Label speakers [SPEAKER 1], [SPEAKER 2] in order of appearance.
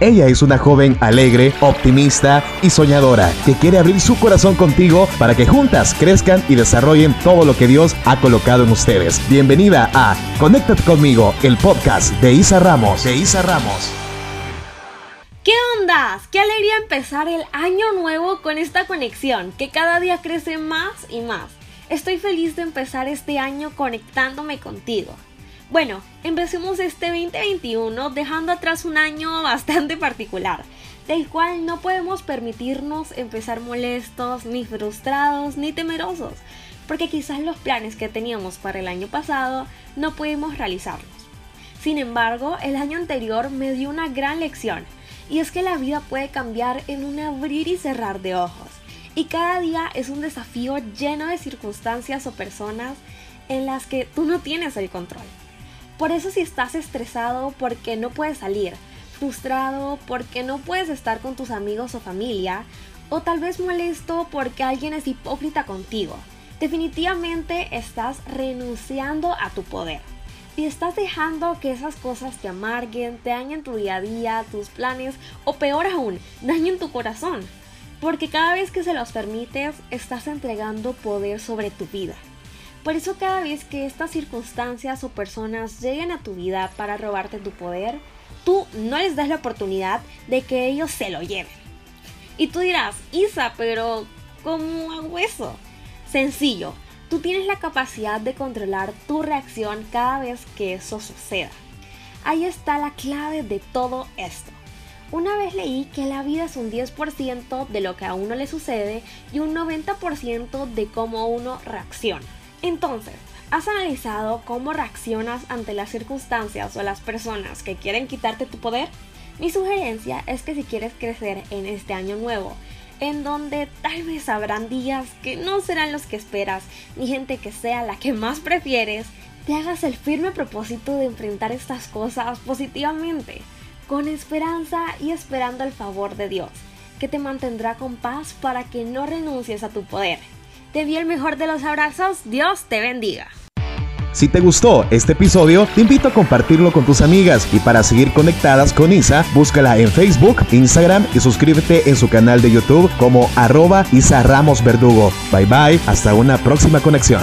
[SPEAKER 1] Ella es una joven alegre, optimista y soñadora que quiere abrir su corazón contigo para que juntas crezcan y desarrollen todo lo que Dios ha colocado en ustedes. Bienvenida a Conéctate conmigo, el podcast de Isa Ramos. De Isa Ramos.
[SPEAKER 2] ¿Qué ondas? Qué alegría empezar el año nuevo con esta conexión que cada día crece más y más. Estoy feliz de empezar este año conectándome contigo. Bueno, empecemos este 2021 dejando atrás un año bastante particular, del cual no podemos permitirnos empezar molestos, ni frustrados, ni temerosos, porque quizás los planes que teníamos para el año pasado no pudimos realizarlos. Sin embargo, el año anterior me dio una gran lección, y es que la vida puede cambiar en un abrir y cerrar de ojos, y cada día es un desafío lleno de circunstancias o personas en las que tú no tienes el control. Por eso si estás estresado porque no puedes salir, frustrado porque no puedes estar con tus amigos o familia, o tal vez molesto porque alguien es hipócrita contigo, definitivamente estás renunciando a tu poder. Y estás dejando que esas cosas te amarguen, te dañen tu día a día, tus planes, o peor aún, dañen tu corazón. Porque cada vez que se los permites, estás entregando poder sobre tu vida. Por eso cada vez que estas circunstancias o personas lleguen a tu vida para robarte tu poder, tú no les das la oportunidad de que ellos se lo lleven. Y tú dirás, Isa, pero ¿cómo hago eso? Sencillo, tú tienes la capacidad de controlar tu reacción cada vez que eso suceda. Ahí está la clave de todo esto. Una vez leí que la vida es un 10% de lo que a uno le sucede y un 90% de cómo uno reacciona. Entonces, ¿has analizado cómo reaccionas ante las circunstancias o las personas que quieren quitarte tu poder? Mi sugerencia es que si quieres crecer en este año nuevo, en donde tal vez habrán días que no serán los que esperas, ni gente que sea la que más prefieres, te hagas el firme propósito de enfrentar estas cosas positivamente, con esperanza y esperando el favor de Dios, que te mantendrá con paz para que no renuncies a tu poder. Te envío el mejor de los abrazos. Dios te bendiga.
[SPEAKER 1] Si te gustó este episodio, te invito a compartirlo con tus amigas y para seguir conectadas con Isa, búscala en Facebook, Instagram y suscríbete en su canal de YouTube como arroba Isa Ramos Verdugo. Bye bye, hasta una próxima conexión.